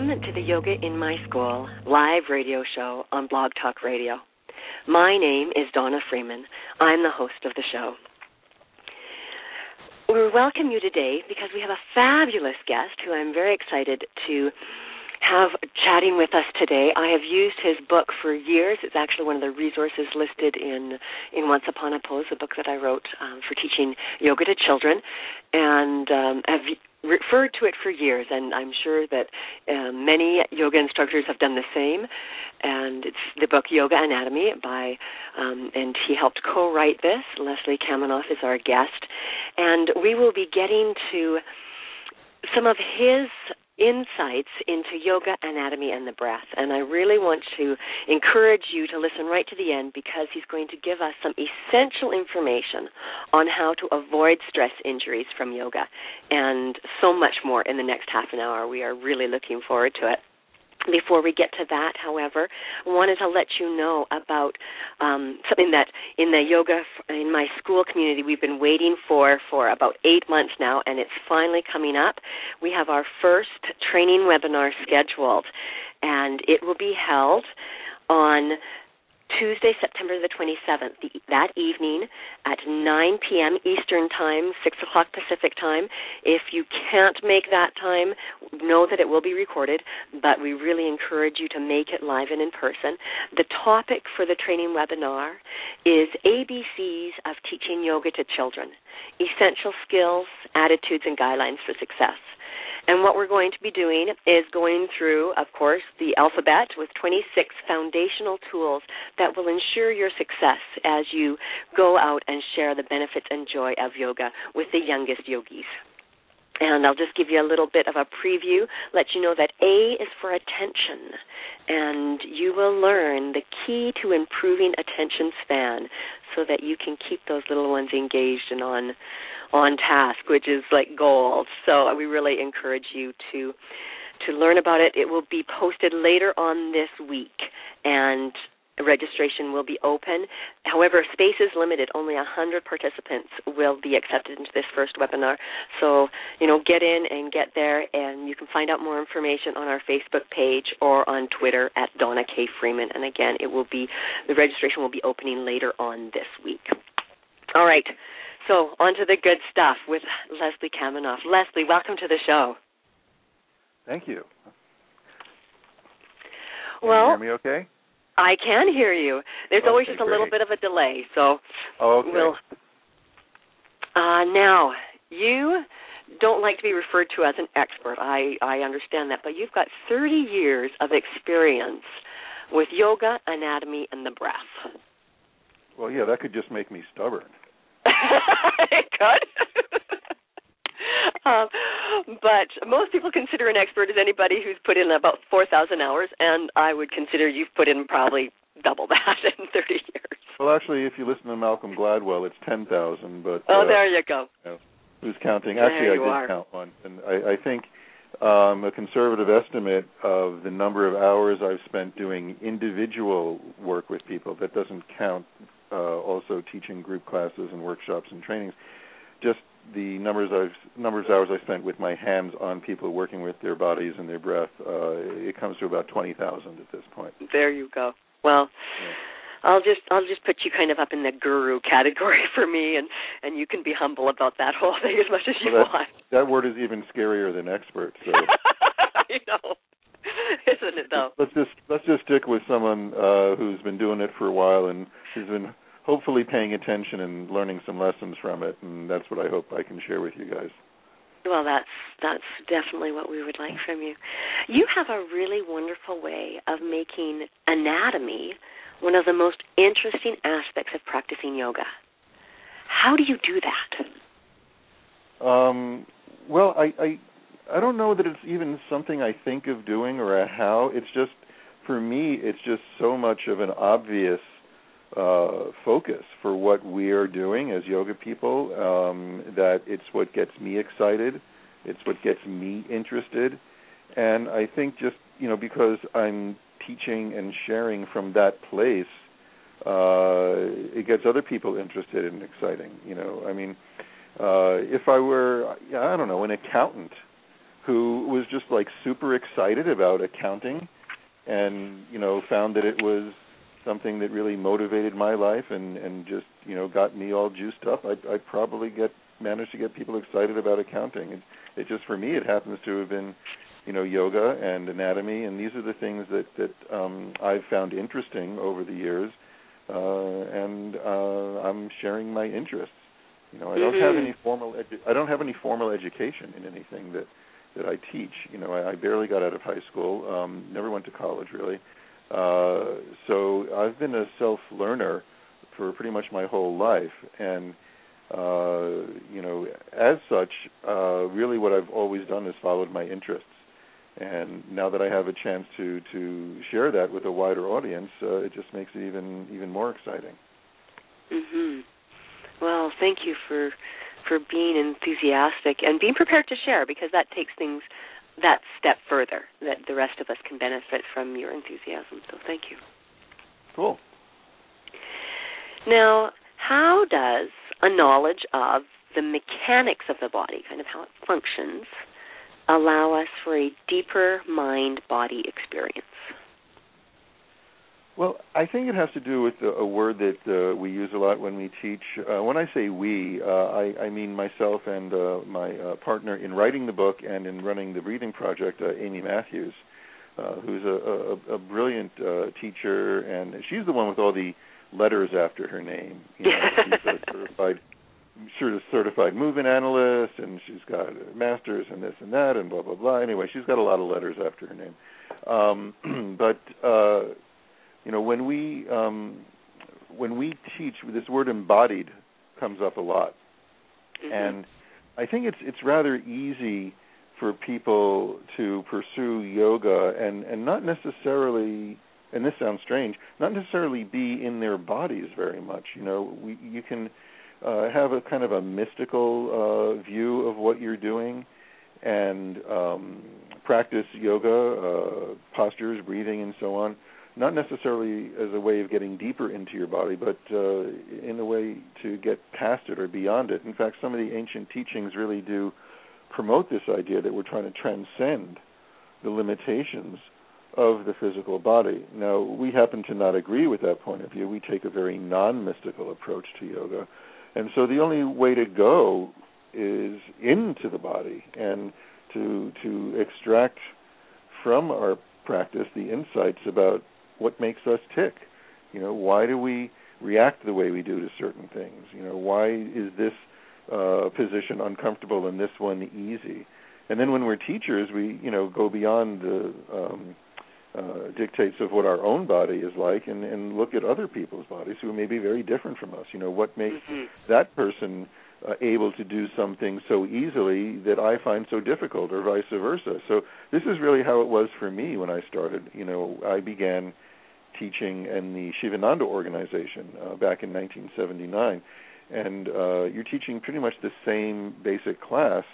Welcome to the Yoga in My School live radio show on Blog Talk Radio. My name is Donna Freeman. I'm the host of the show. We welcome you today because we have a fabulous guest who I'm very excited to have chatting with us today. I have used his book for years. It's actually one of the resources listed in in Once Upon a Pose, a book that I wrote um, for teaching yoga to children, and um, have referred to it for years. And I'm sure that um, many yoga instructors have done the same. And it's the book Yoga Anatomy by, um, and he helped co-write this. Leslie Kaminoff is our guest, and we will be getting to some of his insights into yoga, anatomy, and the breath. And I really want to encourage you to listen right to the end because he's going to give us some essential information on how to avoid stress injuries from yoga and so much more in the next half an hour. We are really looking forward to it. Before we get to that, however, I wanted to let you know about um, something that in the yoga in my school community we've been waiting for for about eight months now, and it's finally coming up. We have our first training webinar scheduled, and it will be held on Tuesday, September the 27th, the, that evening at 9 p.m. Eastern Time, 6 o'clock Pacific Time. If you can't make that time, know that it will be recorded, but we really encourage you to make it live and in person. The topic for the training webinar is ABCs of teaching yoga to children essential skills, attitudes, and guidelines for success. And what we're going to be doing is going through, of course, the alphabet with 26 foundational tools that will ensure your success as you go out and share the benefits and joy of yoga with the youngest yogis. And I'll just give you a little bit of a preview, let you know that A is for attention. And you will learn the key to improving attention span so that you can keep those little ones engaged and on on task, which is like gold. So uh, we really encourage you to to learn about it. It will be posted later on this week, and registration will be open. However, space is limited. Only 100 participants will be accepted into this first webinar. So, you know, get in and get there, and you can find out more information on our Facebook page or on Twitter at Donna K. Freeman. And again, it will be the registration will be opening later on this week. All right. So, on to the good stuff with Leslie Kaminoff. Leslie, welcome to the show. Thank you. Can well, you hear me okay? I can hear you. There's okay, always just a great. little bit of a delay, so oh, okay. we'll. Uh, now, you don't like to be referred to as an expert. I I understand that, but you've got 30 years of experience with yoga, anatomy, and the breath. Well, yeah, that could just make me stubborn. it could. um, but most people consider an expert as anybody who's put in about 4,000 hours, and I would consider you've put in probably double that in 30 years. Well, actually, if you listen to Malcolm Gladwell, it's 10,000. But oh, uh, there you go. You know, who's counting? Actually, I did are. count once, and I, I think um, a conservative estimate of the number of hours I've spent doing individual work with people that doesn't count uh, also teaching group classes and workshops and trainings. Just the numbers I've numbers of hours I spent with my hands on people working with their bodies and their breath, uh, it comes to about twenty thousand at this point. There you go. Well. Yeah. I'll just I'll just put you kind of up in the guru category for me, and and you can be humble about that whole thing as much as you well, that, want. That word is even scarier than expert. So. you know, isn't it though? Let's just let's just stick with someone uh, who's been doing it for a while and who's been hopefully paying attention and learning some lessons from it, and that's what I hope I can share with you guys. Well, that's that's definitely what we would like from you. You have a really wonderful way of making anatomy one of the most interesting aspects of practicing yoga. How do you do that? Um, well, I, I I don't know that it's even something I think of doing or a how. It's just for me, it's just so much of an obvious uh, focus for what we are doing as yoga people. Um, that it's what gets me excited, it's what gets me interested, and I think just you know because I'm teaching and sharing from that place, uh, it gets other people interested and exciting. You know, I mean, uh, if I were, I don't know, an accountant who was just like super excited about accounting, and you know, found that it was something that really motivated my life and and just you know got me all juiced up, I'd, I'd probably get manage to get people excited about accounting. It, it just for me, it happens to have been you know yoga and anatomy, and these are the things that that um, I've found interesting over the years, uh, and uh, I'm sharing my interests. You know, I don't mm-hmm. have any formal edu- I don't have any formal education in anything that that I teach. You know, I, I barely got out of high school, um, never went to college really. Uh, so I've been a self learner for pretty much my whole life, and uh, you know, as such, uh, really what I've always done is followed my interests. And now that I have a chance to to share that with a wider audience, uh, it just makes it even even more exciting. Mhm. Well, thank you for for being enthusiastic and being prepared to share because that takes things that step further that the rest of us can benefit from your enthusiasm. So thank you. Cool. Now, how does a knowledge of the mechanics of the body, kind of how it functions, allow us for a deeper mind body experience? Well, I think it has to do with a word that uh, we use a lot when we teach. Uh, when I say we, uh, I, I, mean myself and uh, my uh, partner in writing the book and in running the breathing project, uh, Amy Matthews, who's a, a, a brilliant teacher, and she's the one with all the letters after her name. You know, she's a certified sort of certified movement analyst, and she's got a master's and this and that, and blah blah blah. Anyway, she's got a lot of letters after her name. Um, but you know when we um, when we teach this word embodied comes up a lot. Mm-hmm. and i think it's it's rather easy for people to pursue yoga and and not necessarily and this sounds strange not necessarily be in their bodies very much. You know we you can uh, have a kind of a mystical uh, view of what you're doing and um, practice yoga uh, postures breathing and so on not necessarily as a way of getting deeper into your body, but uh, in a way to get past it or beyond it. In fact, some of the ancient teachings really do promote this idea that we're trying to transcend the limitations of the physical body. Now, we happen to not agree with that point of view. We take a very non mystical approach to yoga. And so the only way to go is into the body and to to extract from our practice the insights about what makes us tick. You know, why do we react the way we do to certain things? You know, why is this uh, position uncomfortable and this one easy? And then when we're teachers, we you know go beyond the um, uh, dictates of what our own body is like and, and look at other people's bodies who may be very different from us. You know, what makes mm-hmm. that person uh, able to do something so easily that I find so difficult, or vice versa. So this is really how it was for me when I started. You know, I began teaching in the Sivananda organization uh, back in 1979, and uh, you're teaching pretty much the same basic class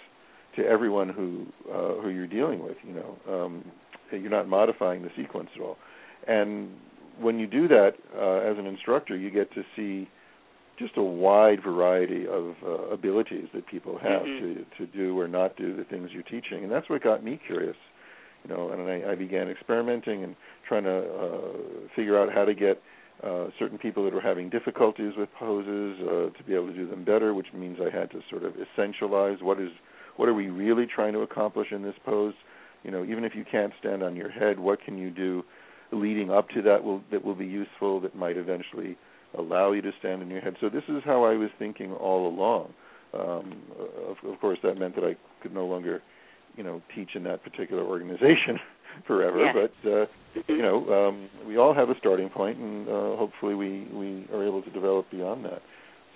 to everyone who uh, who you're dealing with. You know, um, you're not modifying the sequence at all, and when you do that uh, as an instructor, you get to see just a wide variety of uh, abilities that people have Mhm. to to do or not do the things you're teaching, and that's what got me curious. You know, and I, I began experimenting and trying to uh, figure out how to get uh, certain people that were having difficulties with poses uh, to be able to do them better, which means I had to sort of essentialize what is what are we really trying to accomplish in this pose. You know, even if you can't stand on your head, what can you do leading up to that will that will be useful that might eventually allow you to stand on your head. So this is how I was thinking all along. Um, of, of course, that meant that I could no longer, you know, teach in that particular organization forever. But uh, you know, um, we all have a starting point, and uh, hopefully we we are able to develop beyond that.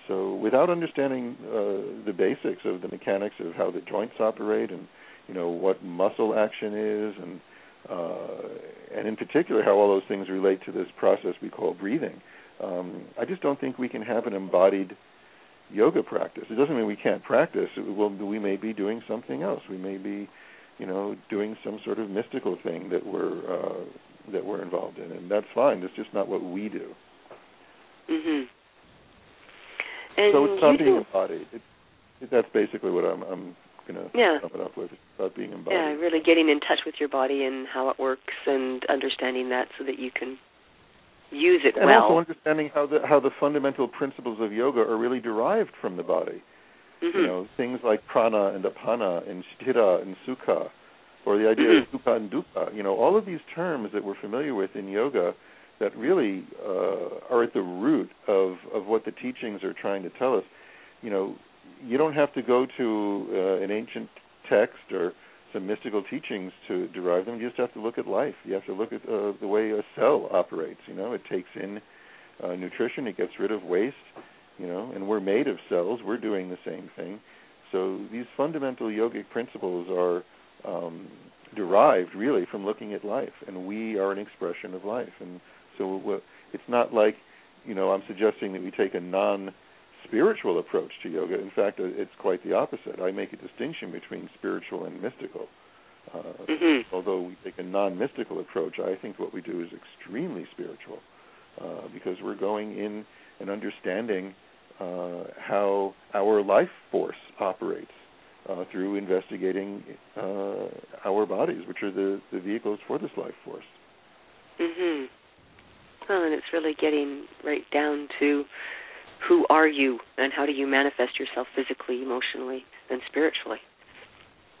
So, without understanding uh, the basics of the mechanics of how the joints operate, and you know what muscle action is, and uh, and in particular how all those things relate to this process we call breathing, um, I just don't think we can have an embodied yoga practice. It doesn't mean we can't practice. It will, we may be doing something else. We may be, you know, doing some sort of mystical thing that we're uh, that we're involved in, and that's fine. It's just not what we do. Mhm. And so it's not being do- embodied. It, it, that's basically what I'm I'm going to Yeah. sum it up with. It's about being embodied. Yeah, really getting in touch with your body and how it works and understanding that so that you can use it and well. also understanding how the how the fundamental principles of yoga are really derived from the body. Mhm. You know, things like prana and apana and sthira and sukha, or the idea Mhm. of sukha and dukkha. You know, all of these terms that we're familiar with in yoga that really uh, are at the root of of what the teachings are trying to tell us. You know, you don't have to go to uh, an ancient text or some mystical teachings to derive them. You just have to look at life. You have to look at uh, the way a cell operates. You know, it takes in uh, nutrition, it gets rid of waste. You know, and we're made of cells. We're doing the same thing. So these fundamental yogic principles are um, derived really from looking at life, and we are an expression of life. And so it's not like, you know, I'm suggesting that we take a non-spiritual approach to yoga. In fact, it's quite the opposite. I make a distinction between spiritual and mystical. Uh, Mhm. Although we take a non-mystical approach, I think what we do is extremely spiritual uh, because we're going in and understanding uh, how our life force operates uh, through investigating uh, our bodies, which are the, the vehicles for this life force. Mm-hmm. Well, and it's really getting right down to who are you and how do you manifest yourself physically, emotionally, and spiritually.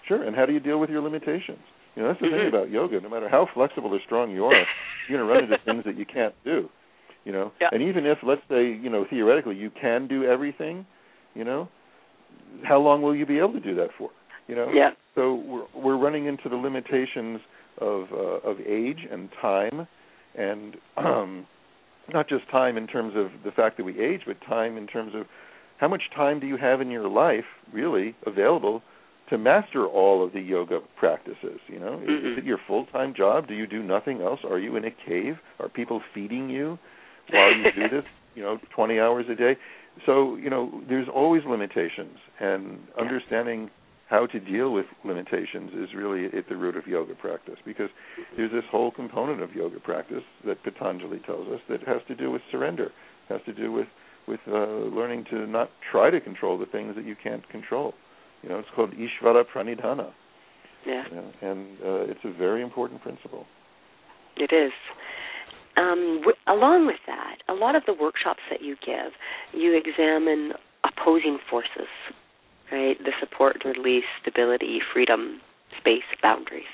Sure, and how do you deal with your limitations? You know, that's the Mhm. thing about yoga. No matter how flexible or strong you are, you're going to run into things that you can't do. You know, Yeah. and even if, let's say, you know, theoretically you can do everything, you know, how long will you be able to do that for? You know, Yeah. so we're we're running into the limitations of uh, of age and time, and um, not just time in terms of the fact that we age, but time in terms of how much time do you have in your life really available to master all of the yoga practices. You know, is, Mhm. is it your full time job? Do you do nothing else? Are you in a cave? Are people feeding you while you do this? You know, twenty hours a day. So you know, there's always limitations, and Yeah. understanding how to deal with limitations is really at the root of yoga practice because there's this whole component of yoga practice that Patanjali tells us that has to do with surrender, has to do with with uh, learning to not try to control the things that you can't control. You know, it's called Ishvara Pranidhana, Yeah. you know, and uh, it's a very important principle. It is. Um, w- along with that, a lot of the workshops that you give, you examine opposing forces, right? The support, release, stability, freedom, space, boundaries.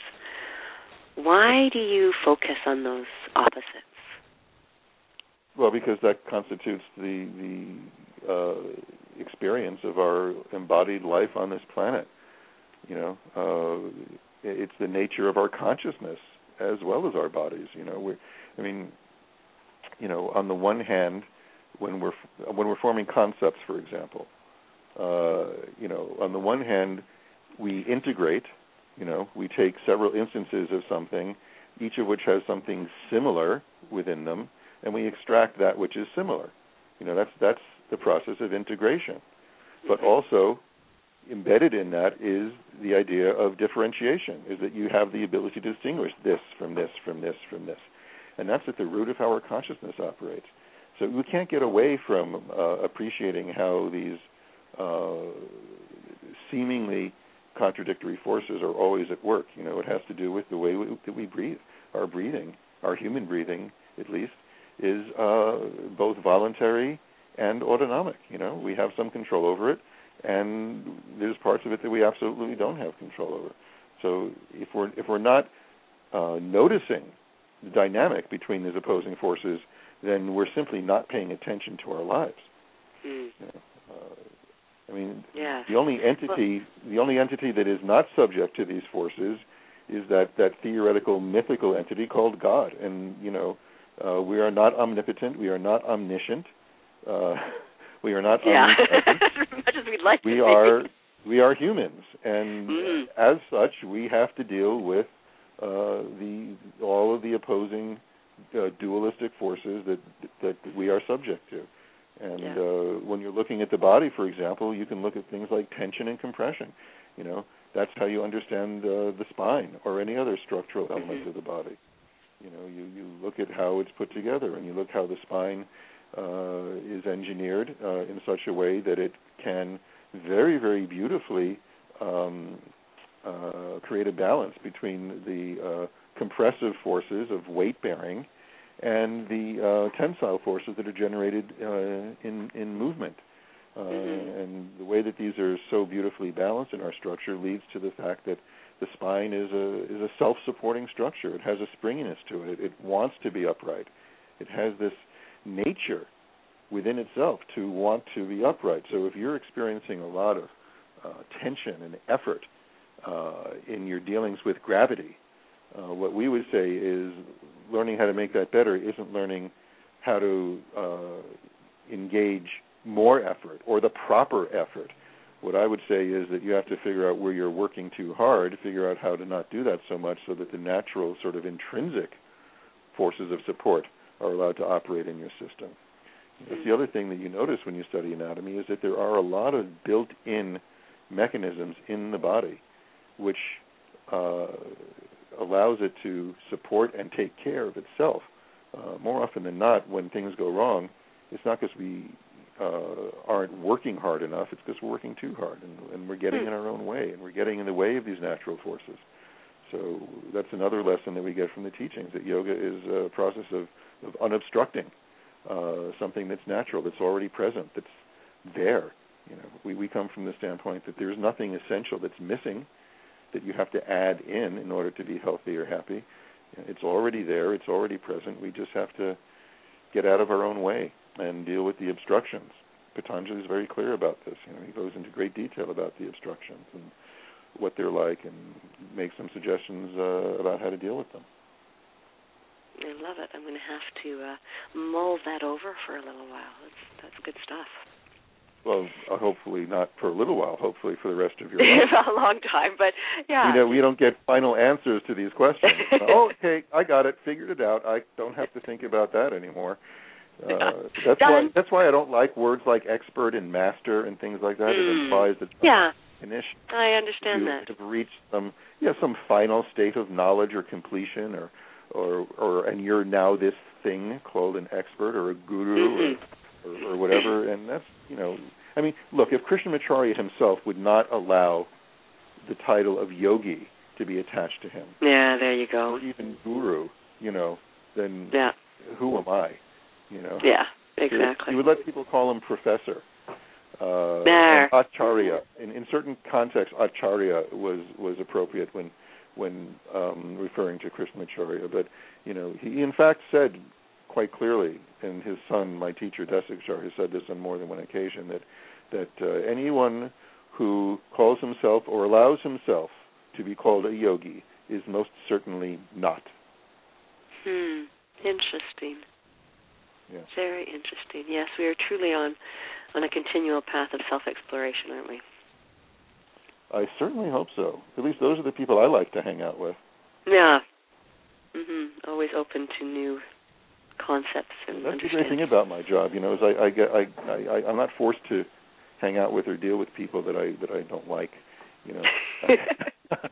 Why do you focus on those opposites? Well, because that constitutes the the uh, experience of our embodied life on this planet. You know, uh, it's the nature of our consciousness as well as our bodies. You know, we I mean, you know, on the one hand, when we're when we're forming concepts, for example, uh, you know, on the one hand, we integrate. You know, we take several instances of something, each of which has something similar within them, and we extract that which is similar. You know, that's that's the process of integration. But also embedded in that is the idea of differentiation, is that you have the ability to distinguish this from this from this from this. And that's at the root of how our consciousness operates. So we can't get away from uh, appreciating how these uh, seemingly contradictory forces are always at work. You know, it has to do with the way we, that we breathe. Our breathing, our human breathing, at least, is uh, both voluntary and autonomic. You know, we have some control over it, and there's parts of it that we absolutely don't have control over. So if we're if we're not uh, noticing the dynamic between these opposing forces, then we're simply not paying attention to our lives. Mm. You know, uh, I mean, yeah. the only entity well, the only entity that is not subject to these forces is that that theoretical mythical entity called God, and you know, uh, we are not omnipotent, we are not omniscient, uh, we are not yeah. as much as we'd like we to are we are humans, and mm. as such, we have to deal with uh, the all of the opposing uh, dualistic forces that that we are subject to. And yeah. uh, when you're looking at the body, for example, you can look at things like tension and compression. You know, that's how you understand uh, the spine or any other structural element mm-hmm. of the body. You know, you you look at how it's put together, and you look how the spine uh, is engineered uh, in such a way that it can very, very beautifully um, uh, create a balance between the uh, compressive forces of weight bearing and the uh, tensile forces that are generated uh, in in movement. Uh, mm-hmm. And the way that these are so beautifully balanced in our structure leads to the fact that the spine is a is a self-supporting structure. It has a springiness to it. It, it wants to be upright. It has this nature within itself to want to be upright. So if you're experiencing a lot of uh, tension and effort uh, in your dealings with gravity, uh, what we would say is learning how to make that better isn't learning how to uh, engage more effort or the proper effort. What I would say is that you have to figure out where you're working too hard, figure out how to not do that so much so that the natural sort of intrinsic forces of support are allowed to operate in your system. That's the other thing that you notice when you study anatomy is that there are a lot of built-in mechanisms in the body which uh, allows it to support and take care of itself. Uh, more often than not, when things go wrong, it's not because we uh, aren't working hard enough; it's because we're working too hard, and, and we're getting in our own way, and we're getting in the way of these natural forces. So that's another lesson that we get from the teachings that yoga is a process of, of unobstructing uh, something that's natural, that's already present, that's there. You know, we we come from the standpoint that there's nothing essential that's missing that you have to add in in order to be healthy or happy. It's already there. It's already present. We just have to get out of our own way and deal with the obstructions. Patanjali is very clear about this. You know, he goes into great detail about the obstructions and what they're like, and makes some suggestions uh, about how to deal with them. I love it. I'm going to have to uh, mull that over for a little while. That's that's good stuff. Well, uh, hopefully not for a little while. Hopefully for the rest of your life. a long time, but yeah. You know, we don't get final answers to these questions. oh, okay, I got it, figured it out. I don't have to think about that anymore. Uh, that's Done. why that's why I don't like words like expert and master and things like that. Mm. It implies that yeah, finish. I understand you that. have reached some yeah some final state of knowledge or completion or or or and you're now this thing called an expert or a guru mm-hmm. or, or or whatever and that's you know I mean look if Krishnamacharya himself would not allow the title of yogi to be attached to him Yeah, there you go. or even guru you know then Yeah, who am I you know yeah, He would- exactly. he would let people call him professor uh There. acharya in in certain contexts acharya was was appropriate when when um, referring to Krishnamacharya. But you know, he in fact said quite clearly, and his son, my teacher Desikachar, has said this on more than one occasion that that uh, anyone who calls himself or allows himself to be called a yogi is most certainly not. Hmm. Interesting. Yeah. Very interesting. Yes, we are truly on on a continual path of self exploration, aren't we? I certainly hope so. At least those are the people I like to hang out with. Yeah. Mhm. Always open to new concepts and That's the great thing about my job, you know, is I, I get I, I I'm not forced to hang out with or deal with people that I that I don't like. You know,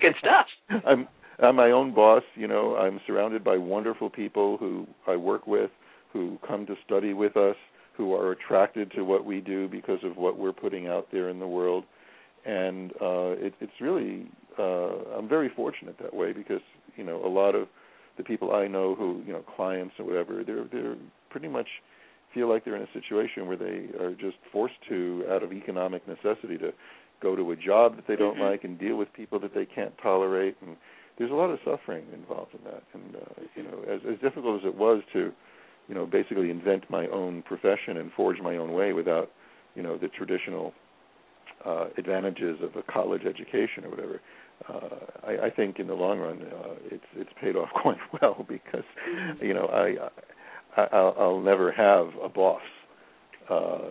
Good stuff. I'm I'm my own boss. You know, I'm surrounded by wonderful people who I work with, who come to study with us, who are attracted to what we do because of what we're putting out there in the world, and uh, it, it's really uh, I'm very fortunate that way because you know a lot of the people I know who you know clients or whatever they're they're pretty much feel like they're in a situation where they are just forced to out of economic necessity to go to a job that they don't mm-hmm. like and deal with people that they can't tolerate and there's a lot of suffering involved in that and uh, you know as as difficult as it was to you know basically invent my own profession and forge my own way without you know the traditional uh advantages of a college education or whatever I, I think in the long run uh, it's it's paid off quite well because you know I, I I'll, I'll never have a boss, uh,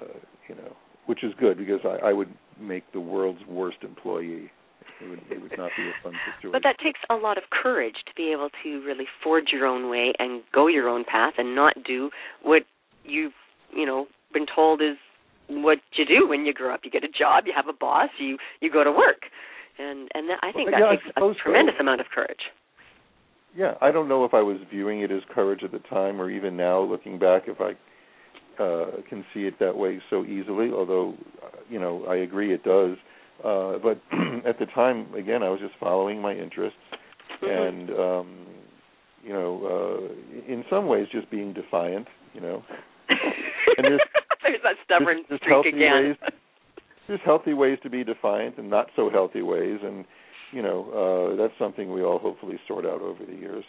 you know, which is good because I, I would make the world's worst employee. It would, it would not be a fun situation. But that takes a lot of courage to be able to really forge your own way and go your own path and not do what you've you know been told is what you do when you grow up. You get a job, you have a boss, you you go to work and and that, I think well, that yeah, takes a tremendous so. amount of courage. Yeah, I don't know if I was viewing it as courage at the time, or even now looking back, if I uh, can see it that way so easily. Although, uh, you know, I agree it does. Uh, but at the time, again, I was just following my interests, mm-hmm. and um, you know, uh, in some ways, just being defiant. You know, and there's, there's that stubborn there's, there's streak again. Ways, there's healthy ways to be defiant and not so healthy ways, and you know uh, that's something we all hopefully sort out over the years.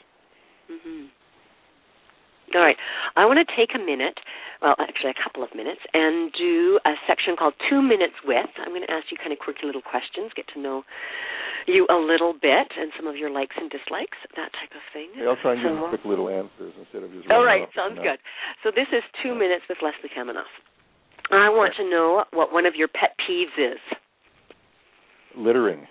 Mm-hmm. All right. I want to take a minute, well, actually a couple of minutes, and do a section called Two Minutes With. I'm going to ask you kind of quirky little questions, get to know you a little bit, and some of your likes and dislikes, that type of thing. I'll try and so, give you quick little answers instead of just. All right, sounds good. So this is Two Minutes with Leslie Kaminoff. I want to know what one of your pet peeves is. Littering.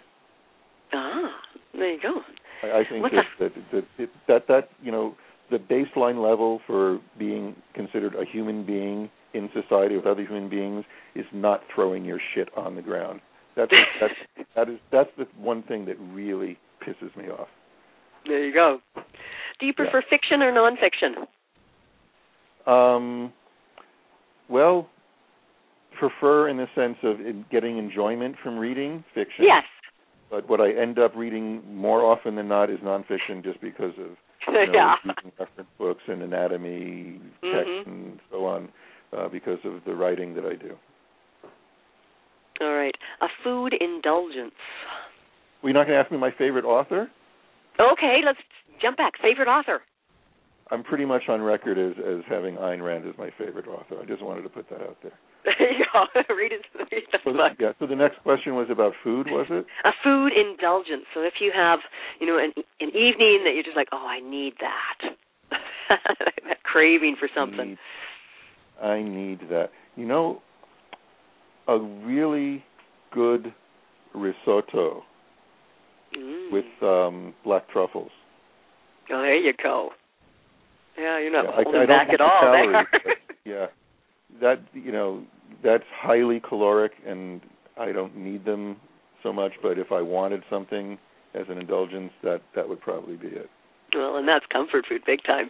Ah, there you go. I, I think that, that, that that that you know the baseline level for being considered a human being in society with other human beings is not throwing your shit on the ground. That's that's that is that's the one thing that really pisses me off. There you go. Do you prefer yeah. fiction or nonfiction? Um. Well, prefer in the sense of getting enjoyment from reading fiction. Yes. But what I end up reading more often than not is nonfiction, just because of you know, yeah. reference books and anatomy text mm-hmm. and so on, uh, because of the writing that I do. All right, a food indulgence. Well, you're not going to ask me my favorite author? Okay, let's jump back. Favorite author. I'm pretty much on record as as having Ayn Rand as my favorite author. I just wanted to put that out there. Go. read it. Read the so. The, yeah. So the next question was about food, was it? A food indulgence. So if you have, you know, an an evening that you're just like, oh, I need that, that craving for something. Need, I need that. You know, a really good risotto mm. with um black truffles. Oh, there you go. Yeah, you're not yeah, holding I, I back at all calories, but, yeah, that you know that's highly caloric, and I don't need them so much. But if I wanted something as an indulgence, that that would probably be it. Well, and that's comfort food, big time.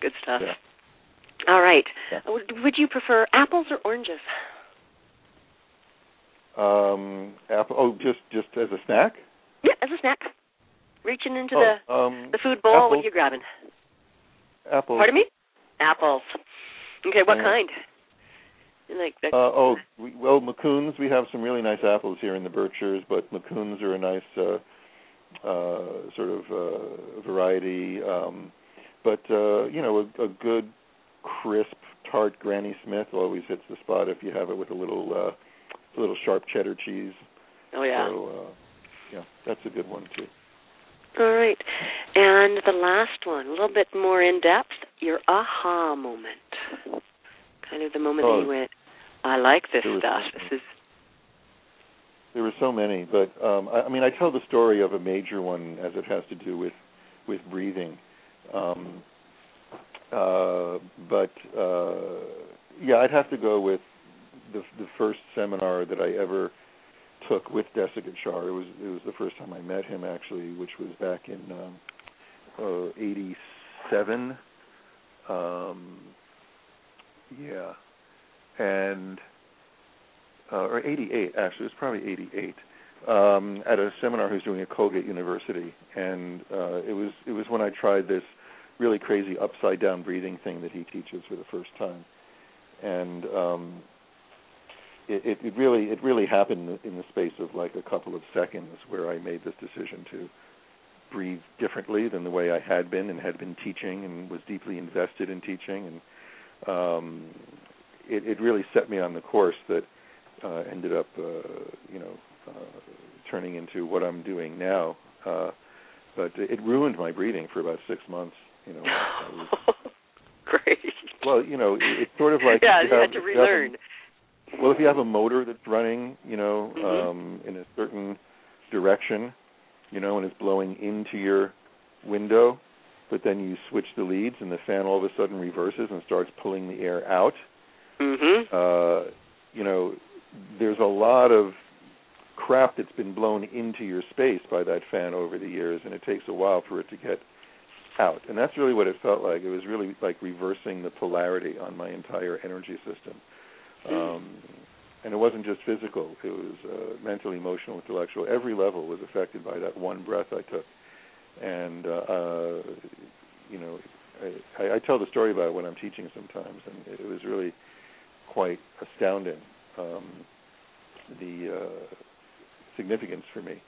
Good stuff. Yeah. All right. Yeah. Would, would you prefer apples or oranges? Um, apple. Oh, just just as a snack. Yeah, as a snack. Reaching into oh, the um, the food bowl. apples. What are you grabbing? Apples. Pardon me? Apples. Okay, what Yeah. kind? You Like the, Uh, oh, we, well, Macoun's. We have some really nice apples here in the Berkshires, but Macoun's are a nice uh, uh, sort of uh, variety. Um, but uh, you know, a, a good, crisp, tart Granny Smith always hits the spot if you have it with a little, uh, a little sharp cheddar cheese. oh yeah. So, uh, yeah, that's a good one too. All right. And the last one, a little bit more in depth, your aha moment. Kind of the moment Oh, that you went, I like this stuff. This is There were so many, but um, I, I mean, I tell the story of a major one as it has to do with with breathing. Um, uh, but uh, yeah, I'd have to go with the the first seminar that I ever took with Desikachar. It was it was the first time I met him actually, which was back in um, uh, '87. Um, Yeah, and uh, or 88 actually. It was probably 88 um, at a seminar he was doing at Colgate University, and uh, it was it was when I tried this really crazy upside down breathing thing that he teaches for the first time, and um, it, it, really it really happened in the space of like a couple of seconds where I made this decision to breathe differently than the way I had been and had been teaching and was deeply invested in teaching and um, it, it really set me on the course that uh, ended up uh, you know uh, turning into what I'm doing now. Uh, but it ruined my breathing for about six months. You know. Was, Great. Well, you know, it's sort of like yeah, you, you had to relearn. A, well, if you have a motor that's running, you know, mm-hmm. um, in a certain direction, you know, and it's blowing into your window, but then you switch the leads and the fan all of a sudden reverses and starts pulling the air out. Mhm. Uh, you know, there's a lot of crap that's been blown into your space by that fan over the years, and it takes a while for it to get out. And that's really what it felt like. It was really like reversing the polarity on my entire energy system. Um, and it wasn't just physical; it was uh, mental, emotional, intellectual. Every level was affected by that one breath I took. And uh, uh, you know, I, I tell the story about it when I'm teaching sometimes, and it was really quite astounding. Um, the uh, significance for me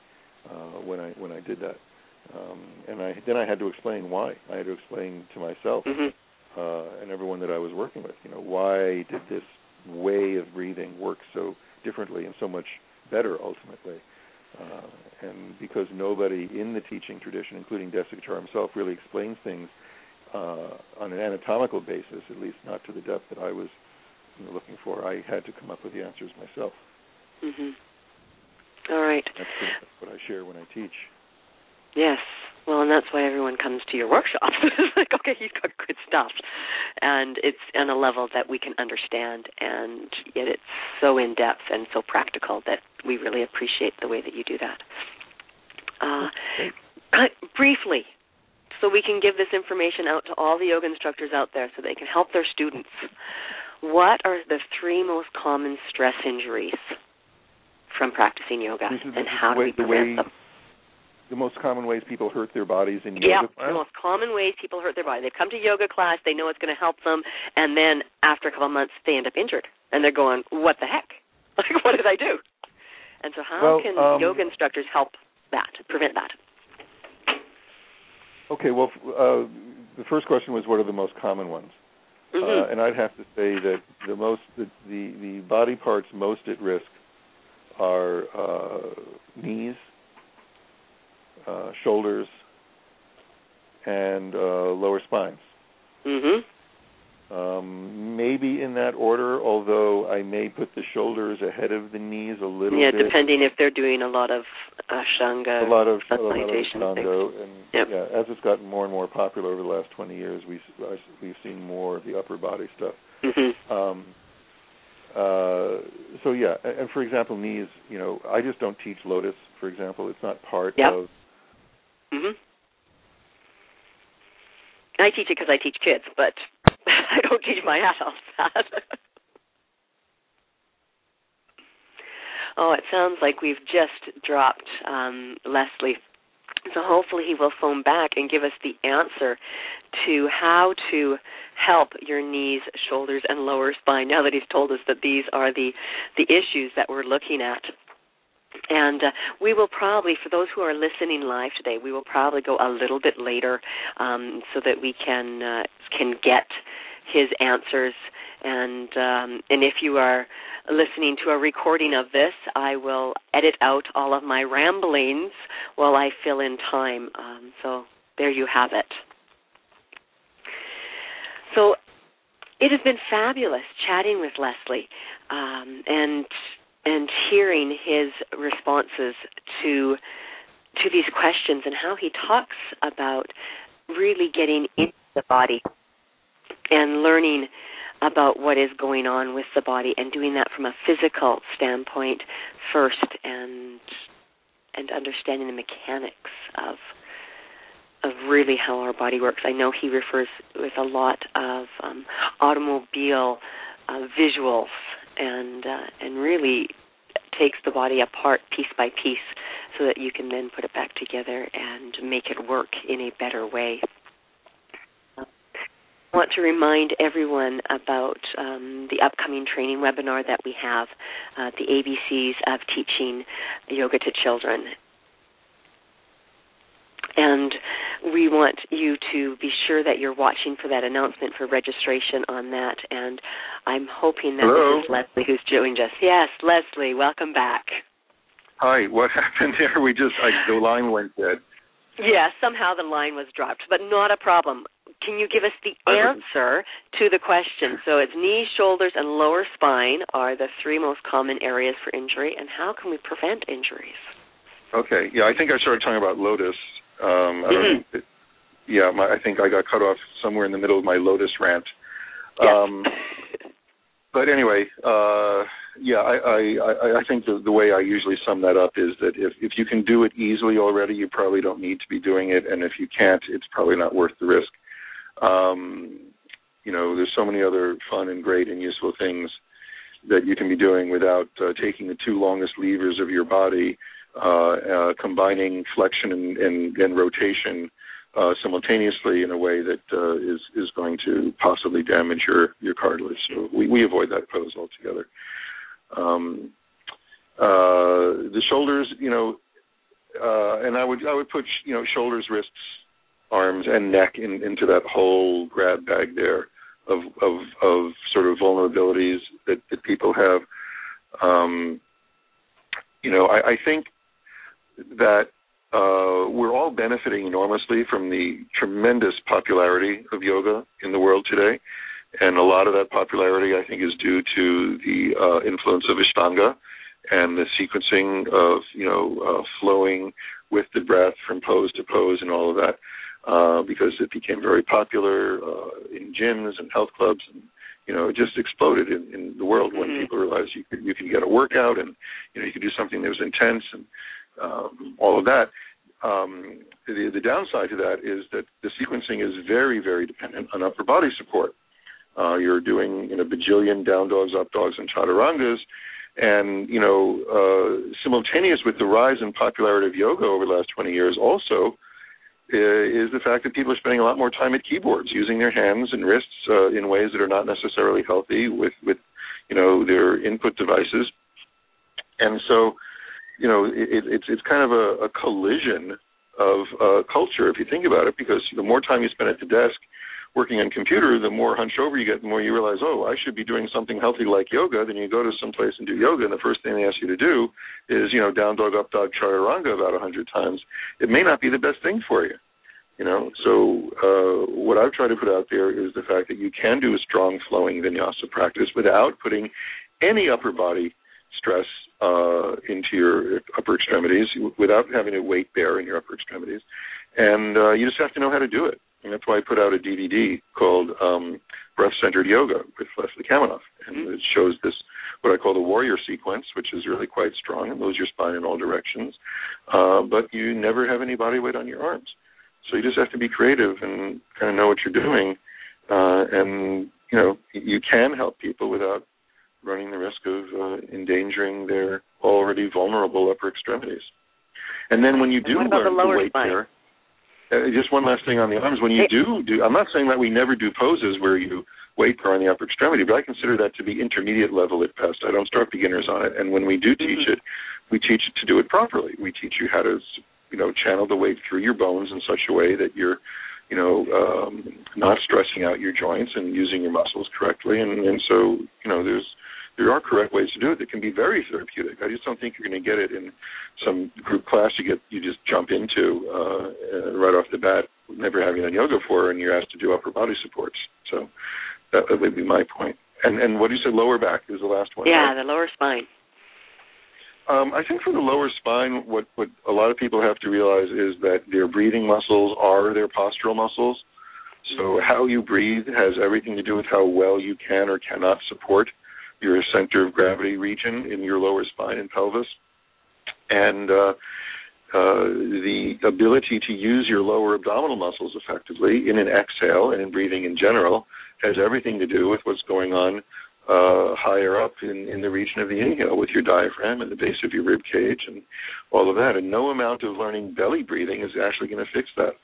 uh, when I when I did that. Um, and I then I had to explain why. I had to explain to myself mm-hmm. uh, and everyone that I was working with, you know, why did this way of breathing works so differently and so much better ultimately? Uh, and because nobody in the teaching tradition, including Desikachar himself, really explains things uh, on an anatomical basis, at least not to the depth that I was you know, looking for, I had to come up with the answers myself. Mm-hmm. All right. That's what I share when I teach. Yes. Well, and that's why everyone comes to your workshops. it's like, okay, he's got good stuff, and it's on a level that we can understand, and yet it's so in depth and so practical that we really appreciate the way that you do that. Uh, uh, briefly, so we can give this information out to all the yoga instructors out there, so they can help their students. What are the three most common stress injuries from practicing yoga, and how do we prevent them? The most common ways people hurt their bodies in yoga yeah, class? the most common ways people hurt their body. They've come to yoga class, they know it's going to help them, and then after a couple of months, they end up injured, and they're going, "What the heck? Like, what did I do?" And so, how well, can um, yoga instructors help that, prevent that? Okay, well, uh, the first question was, what are the most common ones? Mm-hmm. Uh, and I'd have to say that the most the, the the body parts most at risk are uh, knees, uh, shoulders, and uh, lower spines. Mhm. Um, maybe in that order, although I may put the shoulders ahead of the knees a little bit. Yeah, bit. depending if they're doing a lot of ashtanga, a lot of a lot of meditation Ashtanga, and Yep. yeah, as it's gotten more and more popular over the last 20 years, we we've seen more of the upper body stuff. Mhm. Um, uh, so yeah, and and for example, knees. You know, I just don't teach lotus. For example, it's not part Yep. of. Mhm. I teach it because I teach kids, but I don't teach my adults that. oh, it sounds like we've just dropped um, Leslie. So hopefully he will phone back and give us the answer to how to help your knees, shoulders, and lower spine. Now that he's told us that these are the the issues that we're looking at. And uh, we will probably, for those who are listening live today, we will probably go a little bit later um, so that we can uh, can get his answers. And um, and if you are listening to a recording of this, I will edit out all of my ramblings while I fill in time. Um, so there you have it. So it has been fabulous chatting with Leslie, um, and and hearing his responses to to these questions and how he talks about really getting into the body and learning about what is going on with the body and doing that from a physical standpoint first and and understanding the mechanics of of really how our body works. I know he refers with a lot of um, automobile uh, visuals and uh, and really takes the body apart piece by piece so that you can then put it back together and make it work in a better way. I want to remind everyone about um, the upcoming training webinar that we have, uh, the ABCs of teaching yoga to children. And we want you to be sure that you're watching for that announcement for registration on that. And I'm hoping that Hello? this is Leslie who's joined us. Yes, Leslie, welcome back. Hi, what happened there? We just I, the line went dead. Yeah, somehow the line was dropped, but not a problem. Can you give us the answer to the question? So it's knees, shoulders, and lower spine are the three most common areas for injury, and how can we prevent injuries? Okay, yeah, I think I started talking about lotus. Um, I don't Mhm. yeah, my, I think I got cut off somewhere in the middle of my lotus rant. Yes. Um, but anyway, uh, yeah, I, I, I, I think the, the way I usually sum that up is that if, if you can do it easily already, you probably don't need to be doing it, and if you can't, it's probably not worth the risk. Um, you know, there's so many other fun and great and useful things that you can be doing without uh, taking the two longest levers of your body, uh, uh, combining flexion and, and, and rotation uh, simultaneously in a way that uh, is is going to possibly damage your your cartilage. So we, we avoid that pose altogether. Um, the shoulders, you know, and I would I would put you know shoulders, wrists, arms, and neck in, into that whole grab bag there of of of sort of vulnerabilities that that people have. Um, you know, I, I think that uh, we're all benefiting enormously from the tremendous popularity of yoga in the world today, and a lot of that popularity, I think, is due to the uh, influence of Ashtanga and the sequencing of you know uh, flowing with the breath from pose to pose and all of that, uh, because it became very popular uh, in gyms and health clubs and you know, it just exploded in, in the world when Mhm. people realized you could you could get a workout and you know you could do something that was intense and um, all of that. Um, the the downside to that is that the sequencing is very very dependent on upper body support. Uh, you're doing you know bajillion down dogs, up dogs, and chaturangas, and you know uh, simultaneous with the rise in popularity of yoga over the last 20 years, also uh, is the fact that people are spending a lot more time at keyboards, using their hands and wrists uh, in ways that are not necessarily healthy with with you know their input devices, and so you know it, it's it's kind of a, a collision of uh, culture if you think about it, because the more time you spend at the desk working on computer, the more hunched over you get, the more you realize, oh, I should be doing something healthy like yoga. Then you go to some place and do yoga, and the first thing they ask you to do is, you know, down dog, up dog, chaturanga about a hundred times. It may not be the best thing for you, you know. So uh, what I've tried to put out there is the fact that you can do a strong flowing vinyasa practice without putting any upper body stress uh, into your upper extremities, without having to weight bear in your upper extremities, and uh, you just have to know how to do it. And that's why I put out a DVD called um, Breath Centered Yoga with Leslie Kaminoff. And Mhm. it shows this, what I call the warrior sequence, which is really quite strong and moves your spine in all directions. Uh, but you never have any body weight on your arms. So you just have to be creative and kind of know what you're doing. Uh, and, you know, you can help people without running the risk of uh, endangering their already vulnerable upper extremities. And then when you do learn the lower to weight spine? bear, uh, just one last thing on the arms. When you do do, I'm not saying that we never do poses where you weight bear on the upper extremity, but I consider that to be intermediate level at best. I don't start beginners on it, and when we do teach Mhm. it, we teach it to do it properly. We teach you how to, you know, channel the weight through your bones in such a way that you're, you know, um, not stressing out your joints and using your muscles correctly. And, and so, you know, there's there are correct ways to do it that can be very therapeutic. I just don't think you're going to get it in some group class you get you just jump into uh, uh, right off the bat, never having done yoga before, and you're asked to do upper body supports. So that, that would be my point. And and what do you say? lower back is the last one. Yeah, right? the lower spine. Um, I think for the lower spine, what what a lot of people have to realize is that their breathing muscles are their postural muscles. So how you breathe has everything to do with how well you can or cannot support your center of gravity region in your lower spine and pelvis. And uh, uh, the ability to use your lower abdominal muscles effectively in an exhale and in breathing in general has everything to do with what's going on uh, higher up in, in the region of the inhale with your diaphragm and the base of your rib cage and all of that. And no amount of learning belly breathing is actually going to fix that.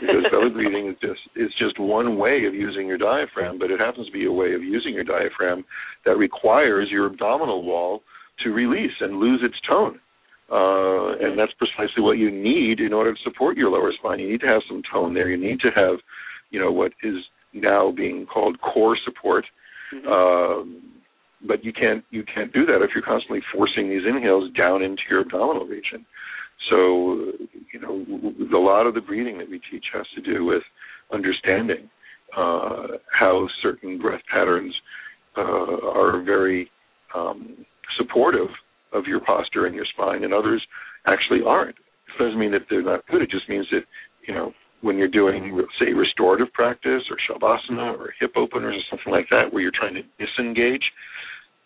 Because belly breathing is just is just one way of using your diaphragm, but it happens to be a way of using your diaphragm that requires your abdominal wall to release and lose its tone. Uh, and that's precisely what you need in order to support your lower spine. You need to have some tone there. You need to have, you know, what is now being called core support, Mm-hmm. Um, but you can't you can't do that if you're constantly forcing these inhales down into your abdominal region. So you know a lot of the breathing that we teach has to do with understanding uh, how certain breath patterns uh, are very um, supportive of your posture and your spine, and others actually aren't. It doesn't mean that they're not good. It just means that you know when you're doing, say, restorative practice or shavasana or hip openers or something like that, where you're trying to disengage,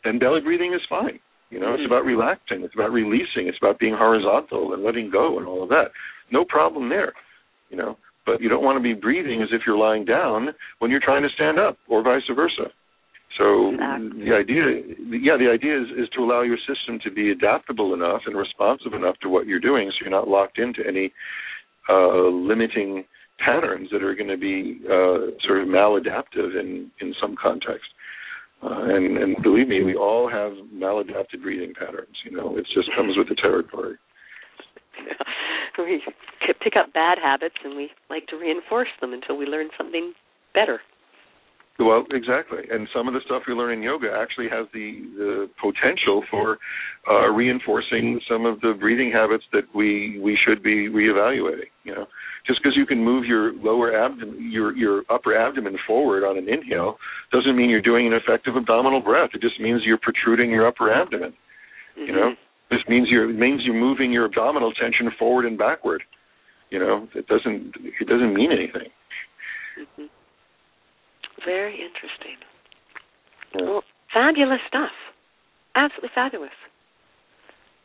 then belly breathing is fine. You know, it's mm-hmm. about relaxing, it's about releasing, it's about being horizontal and letting go and all of that. No problem there. You know, but you don't want to be breathing as if you're lying down when you're trying to stand up, or vice versa. So exactly. the idea, yeah, the idea is, is to allow your system to be adaptable enough and responsive enough to what you're doing, so you're not locked into any uh, limiting patterns that are going to be uh, sort of maladaptive in in some context. Uh, and, and believe me, we all have maladapted breathing patterns. You know, it just comes with the territory. we pick up bad habits and we like to reinforce them until we learn something better. Well, exactly. And some of the stuff we learn in yoga actually has the, the potential for uh, reinforcing some of the breathing habits that we we should be reevaluating. You know, just because you can move your lower abdomen, your your upper abdomen forward on an inhale, doesn't mean you're doing an effective abdominal breath. It just means you're protruding your upper abdomen. Mm-hmm. You know, this means you're it means you're moving your abdominal tension forward and backward. You know, it doesn't it doesn't mean anything. Mm-hmm. Very interesting. Yeah. Well, fabulous stuff. Absolutely fabulous.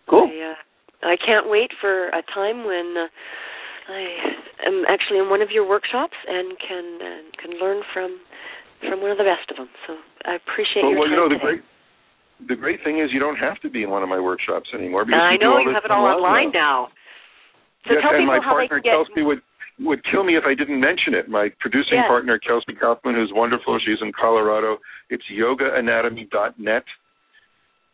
Cool. I, uh, I can't wait for a time when uh, I am actually in one of your workshops and can uh, can learn from from one of the best of them. So I appreciate well, your well, time you know, the today. great the great thing is you don't have to be in one of my workshops anymore because I you know you have it all online now. now. So yes, tell and people my how partner they can get. Kelsey would would kill me if I didn't mention it. My producing Yes. partner, Kelsey Kaufman, who's wonderful. She's in Colorado. It's yogaanatomy.net.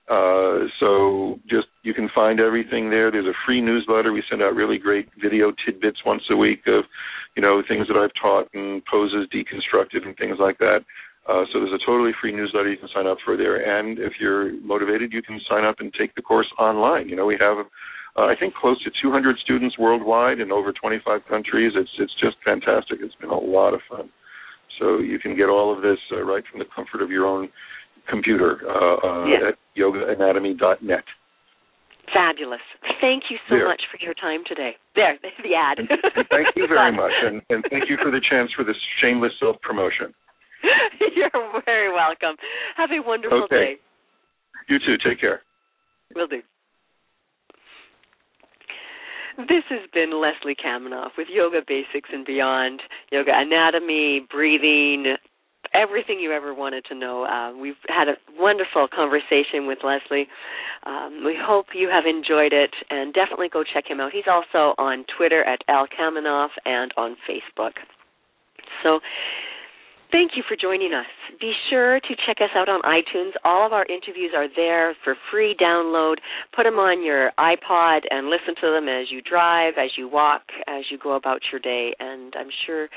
Uh, so just you can find everything there. There's a free newsletter. We send out really great video tidbits once a week of, you know, things that I've taught and poses deconstructed and things like that. Uh, so there's a totally free newsletter you can sign up for there. And if you're motivated, you can sign up and take the course online. You know, we have uh, I think close to 200 students worldwide in over 25 countries. It's it's just fantastic. It's been a lot of fun. So you can get all of this uh, right from the comfort of your own computer uh, uh, Yeah. at yogaanatomy.net. Fabulous. Thank you so There. much for your time today. There, the ad. And, and thank you very much, and, and thank you for the chance for this shameless self promotion. You're very welcome. Have a wonderful Okay. day. You too. Take care. Will do. This has been Leslie Kaminoff with Yoga Basics and Beyond, yoga anatomy, breathing, everything you ever wanted to know. Uh, we've had a wonderful conversation with Leslie. Um, we hope you have enjoyed it, and definitely go check him out. He's also on Twitter at L Kaminoff and on Facebook. So, thank you for joining us. Be sure to check us out on iTunes. All of our interviews are there for free download. Put them on your iPod and listen to them as you drive, as you walk, as you go about your day. And I'm sure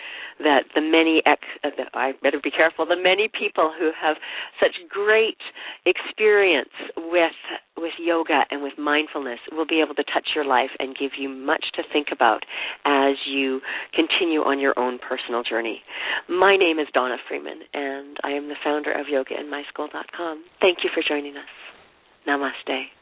that the many ex uh, I better be careful. The many people who have such great experience with with yoga and with mindfulness will be able to touch your life and give you much to think about as you continue on your own personal journey. My name is Donna Freeman, and I am the founder of YogaInMySchool.com. Thank you for joining us. Namaste.